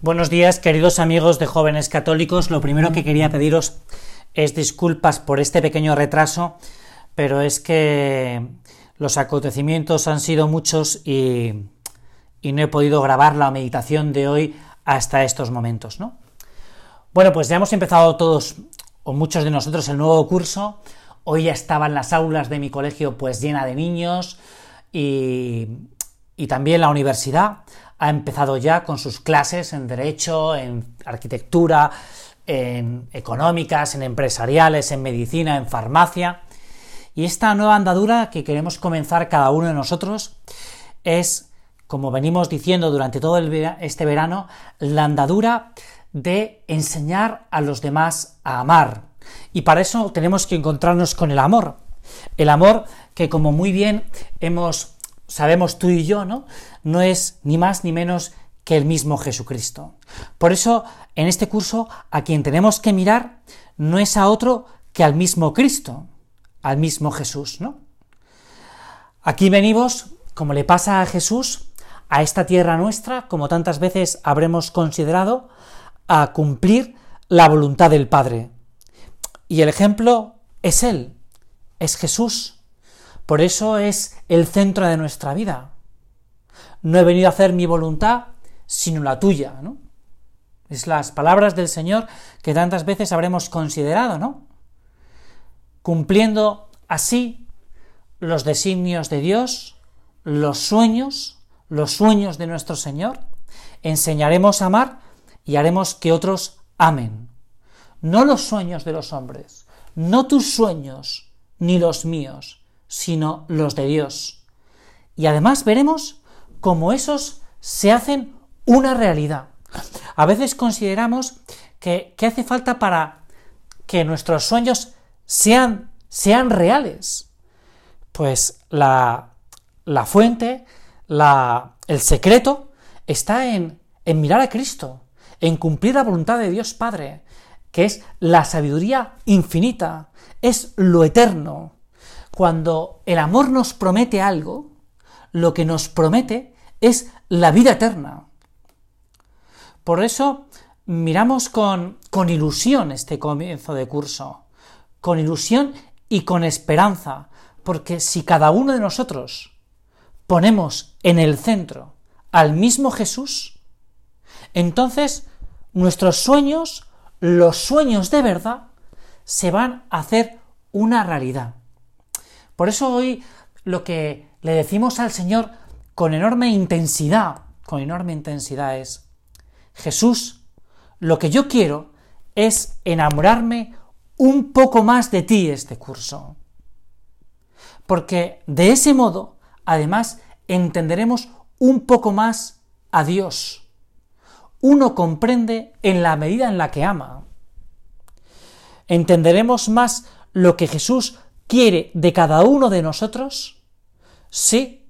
Buenos días, queridos amigos de jóvenes católicos. Lo primero que quería pediros es disculpas por este pequeño retraso, pero es que los acontecimientos han sido muchos y, y no he podido grabar la meditación de hoy hasta estos momentos, ¿no? Bueno, pues ya hemos empezado todos, o muchos de nosotros, el nuevo curso. Hoy ya estaban las aulas de mi colegio pues llena de niños y, y también la universidad ha empezado ya con sus clases en derecho, en arquitectura, en económicas, en empresariales, en medicina, en farmacia. Y esta nueva andadura que queremos comenzar cada uno de nosotros es, como venimos diciendo durante todo este verano, la andadura de enseñar a los demás a amar. Y para eso tenemos que encontrarnos con el amor. El amor que, como muy bien hemos sabemos tú y yo, ¿no? No es ni más ni menos que el mismo Jesucristo. Por eso, en este curso, a quien tenemos que mirar no es a otro que al mismo Cristo, al mismo Jesús, ¿no? Aquí venimos, como le pasa a Jesús, a esta tierra nuestra, como tantas veces habremos considerado, a cumplir la voluntad del Padre. Y el ejemplo es Él, es Jesús. Por eso es el centro de nuestra vida. No he venido a hacer mi voluntad, sino la tuya, ¿no? Es las palabras del Señor que tantas veces habremos considerado, ¿no? Cumpliendo así los designios de Dios, los sueños, los sueños de nuestro Señor, enseñaremos a amar y haremos que otros amen. No los sueños de los hombres, no tus sueños, ni los míos, sino los de Dios. Y además veremos cómo esos se hacen una realidad. A veces consideramos que, hace falta para que nuestros sueños sean, sean reales. Pues la, la fuente, la, el secreto, está en, en mirar a Cristo, en cumplir la voluntad de Dios Padre, que es la sabiduría infinita, es lo eterno, cuando el amor nos promete algo, lo que nos promete es la vida eterna. Por eso miramos con, con ilusión este comienzo de curso, con ilusión y con esperanza, porque si cada uno de nosotros ponemos en el centro al mismo Jesús, entonces nuestros sueños, los sueños de verdad, se van a hacer una realidad. Por eso hoy lo que le decimos al Señor con enorme intensidad, con enorme intensidad es, Jesús, lo que yo quiero es enamorarme un poco más de ti este curso. Porque de ese modo, además, entenderemos un poco más a Dios. Uno comprende en la medida en la que ama. Entenderemos más lo que Jesús quiere de cada uno de nosotros si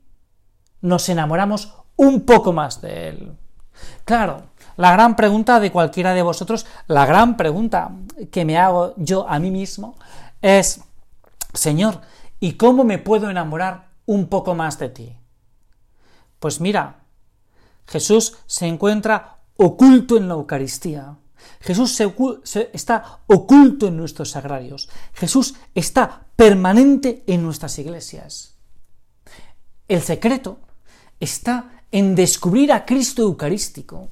nos enamoramos un poco más de Él. Claro, la gran pregunta de cualquiera de vosotros, la gran pregunta que me hago yo a mí mismo es, Señor, ¿y cómo me puedo enamorar un poco más de ti? Pues mira, Jesús se encuentra oculto en la Eucaristía. Jesús está oculto en nuestros sagrarios. Jesús está permanente en nuestras iglesias. El secreto está en descubrir a Cristo Eucarístico,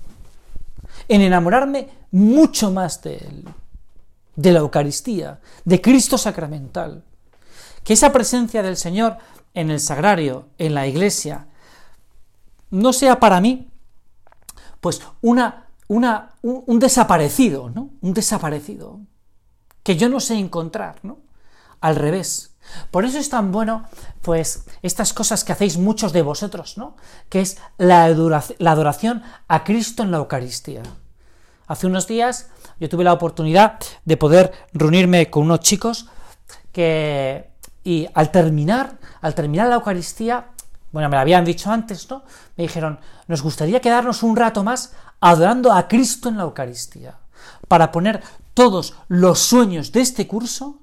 en enamorarme mucho más de Él, de la Eucaristía, de Cristo sacramental. Que esa presencia del Señor en el sagrario, en la iglesia, no sea para mí, pues una una, un, desaparecido, ¿no? Un desaparecido que yo no sé encontrar, ¿no? Al revés. Por eso es tan bueno, pues, estas cosas que hacéis muchos de vosotros, ¿no? Que es la la adoración a Cristo en la Eucaristía. Hace unos días yo tuve la oportunidad de poder reunirme con unos chicos que, y al terminar, al terminar la Eucaristía, bueno, me lo habían dicho antes, ¿no? Me dijeron, nos gustaría quedarnos un rato más adorando a Cristo en la Eucaristía, para poner todos los sueños de este curso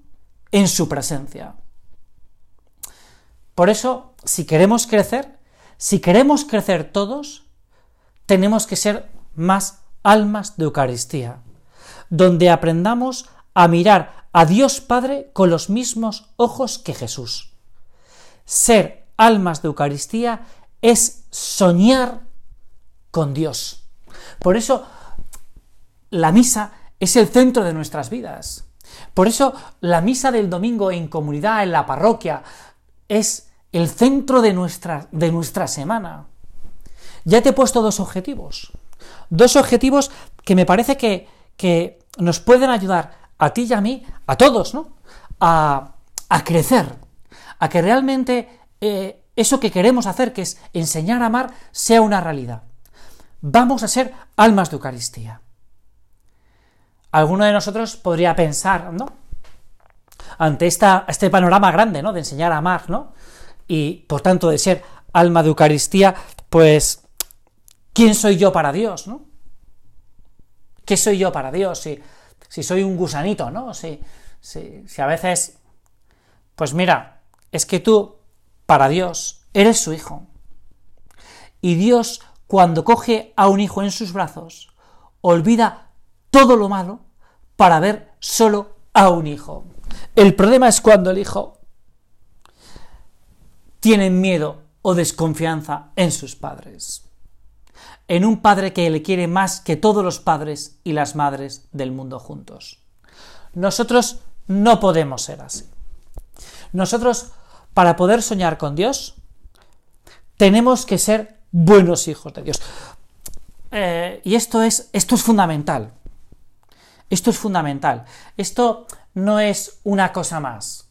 en su presencia. Por eso, si queremos crecer, si queremos crecer todos, tenemos que ser más almas de Eucaristía, donde aprendamos a mirar a Dios Padre con los mismos ojos que Jesús. Ser almas de Eucaristía es soñar con Dios. Por eso la misa es el centro de nuestras vidas. Por eso la misa del domingo en comunidad, en la parroquia, es el centro de nuestra, de nuestra semana. Ya te he puesto dos objetivos. Dos objetivos que me parece que, que nos pueden ayudar a ti y a mí, a todos, ¿no? A, a crecer, a que realmente eh, eso que queremos hacer, que es enseñar a amar, sea una realidad. Vamos a ser almas de Eucaristía. Alguno de nosotros podría pensar, ¿no? Ante esta, este panorama grande, ¿no? De enseñar a amar, ¿no? Y por tanto de ser alma de Eucaristía, pues ¿Quién soy yo para Dios, no? ¿Qué soy yo para Dios? Si, si soy un gusanito, ¿no? Si, si, si a veces, pues mira, es que tú, para Dios, eres su hijo. Y Dios, cuando coge a un hijo en sus brazos, olvida todo lo malo para ver solo a un hijo. El problema es cuando el hijo tiene miedo o desconfianza en sus padres en un padre que le quiere más que todos los padres y las madres del mundo juntos. Nosotros no podemos ser así. Nosotros, para poder soñar con Dios, tenemos que ser buenos hijos de Dios. Eh, y esto es, esto es fundamental. Esto es fundamental. Esto no es una cosa más.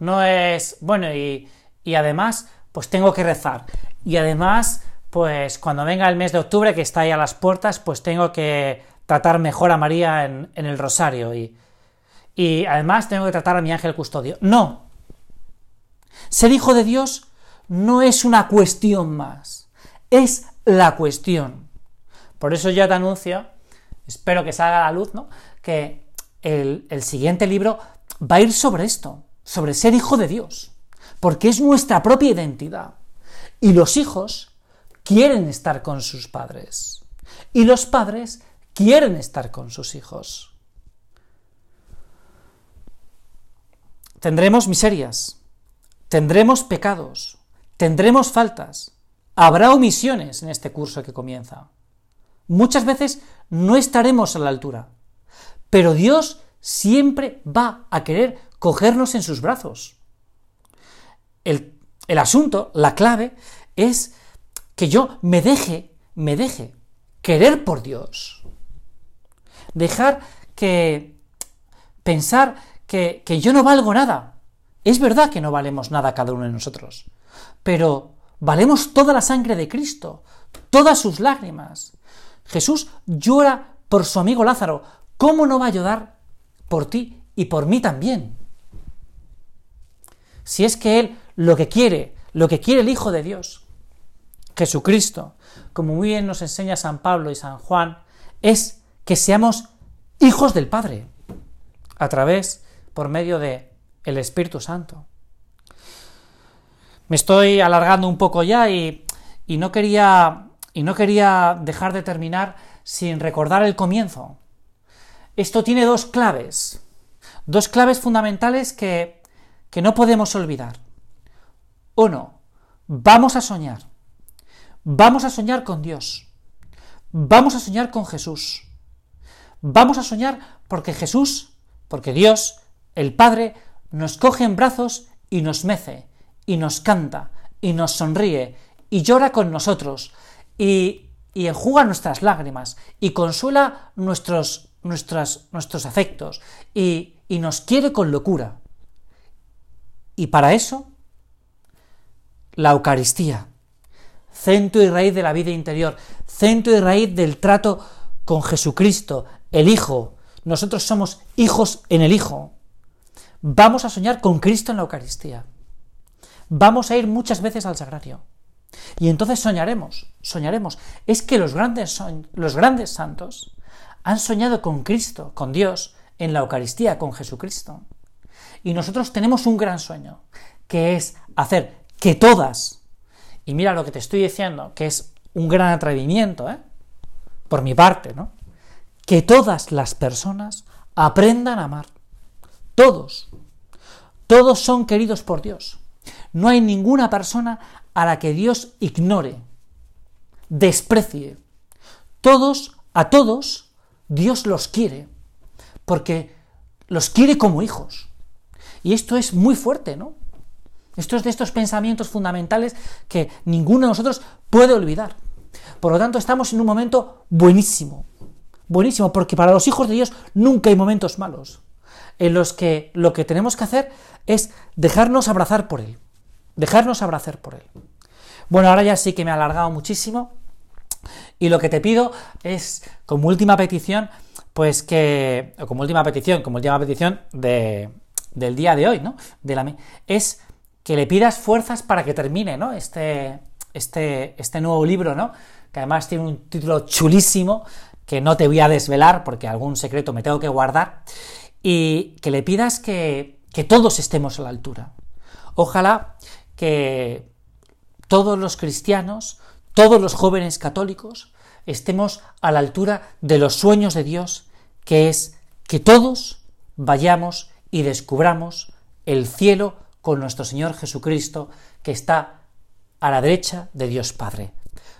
No es, bueno, y, y además, pues tengo que rezar. Y además, pues cuando venga el mes de octubre, que está ahí a las puertas, pues tengo que tratar mejor a María en, el rosario y, y además tengo que tratar a mi ángel custodio. No. Ser hijo de Dios no es una cuestión más, es la cuestión. Por eso ya te anuncio, espero que salga a la luz, ¿no? Que el, el siguiente libro va a ir sobre esto, sobre ser hijo de Dios, porque es nuestra propia identidad. Y los hijos quieren estar con sus padres y los padres quieren estar con sus hijos. Tendremos miserias, tendremos pecados, tendremos faltas, habrá omisiones en este curso que comienza. Muchas veces no estaremos a la altura, pero Dios siempre va a querer cogernos en sus brazos. El, el asunto, la clave, es que yo me deje, me deje querer por Dios. Dejar que pensar que, que yo no valgo nada. Es verdad que no valemos nada cada uno de nosotros, pero valemos toda la sangre de Cristo, todas sus lágrimas. Jesús llora por su amigo Lázaro. ¿Cómo no va a llorar por ti y por mí también? Si es que Él lo que quiere, lo que quiere el Hijo de Dios, Jesucristo, como muy bien nos enseña San Pablo y San Juan, es que seamos hijos del Padre, a través, por medio de el Espíritu Santo. Me estoy alargando un poco ya y, no quería no quería dejar de terminar sin recordar el comienzo. Esto tiene dos claves, dos claves fundamentales que, que no podemos olvidar. Uno, vamos a soñar. Vamos a soñar con Dios. Vamos a soñar con Jesús. Vamos a soñar porque Jesús, porque Dios, el Padre, nos coge en brazos y nos mece, y nos canta, y nos sonríe, y llora con nosotros, y, y enjuga nuestras lágrimas, y consuela nuestros, nuestros afectos, y, y nos quiere con locura. Y para eso, la Eucaristía, centro y raíz de la vida interior, centro y raíz del trato con Jesucristo, el Hijo. Nosotros somos hijos en el Hijo. Vamos a soñar con Cristo en la Eucaristía. Vamos a ir muchas veces al sagrario. Y entonces soñaremos, soñaremos. Es que los grandes, los grandes santos han soñado con Cristo, con Dios, en la Eucaristía, con Jesucristo. Y nosotros tenemos un gran sueño, que es hacer que todas y mira lo que te estoy diciendo, que es un gran atrevimiento, ¿eh? Por mi parte, ¿no? que todas las personas aprendan a amar. Todos. Todos son queridos por Dios. No hay ninguna persona a la que Dios ignore, desprecie. Todos, a todos, Dios los quiere, porque los quiere como hijos. Y esto es muy fuerte, ¿no? Esto es de estos pensamientos fundamentales que ninguno de nosotros puede olvidar. Por lo tanto, estamos en un momento buenísimo, buenísimo, porque para los hijos de Dios nunca hay momentos malos, en los que lo que tenemos que hacer es dejarnos abrazar por Él, dejarnos abrazar por Él. Bueno, ahora ya sí que me he alargado muchísimo, y lo que te pido es, como última petición, pues que, como última petición, como última petición de, del día de hoy, ¿no? De la, es que le pidas fuerzas para que termine, ¿no? Este, este, este nuevo libro, ¿no? Que además tiene un título chulísimo que no te voy a desvelar porque algún secreto me tengo que guardar. Y que le pidas que, que todos estemos a la altura. Ojalá que todos los cristianos, todos los jóvenes católicos, estemos a la altura de los sueños de Dios, que es que todos vayamos y descubramos el cielo con nuestro Señor Jesucristo, que está a la derecha de Dios Padre.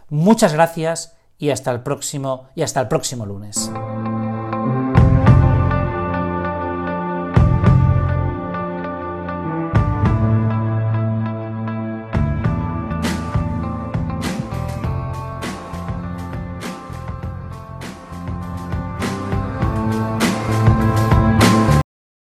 Muchas gracias y hasta el próximo y hasta el próximo lunes.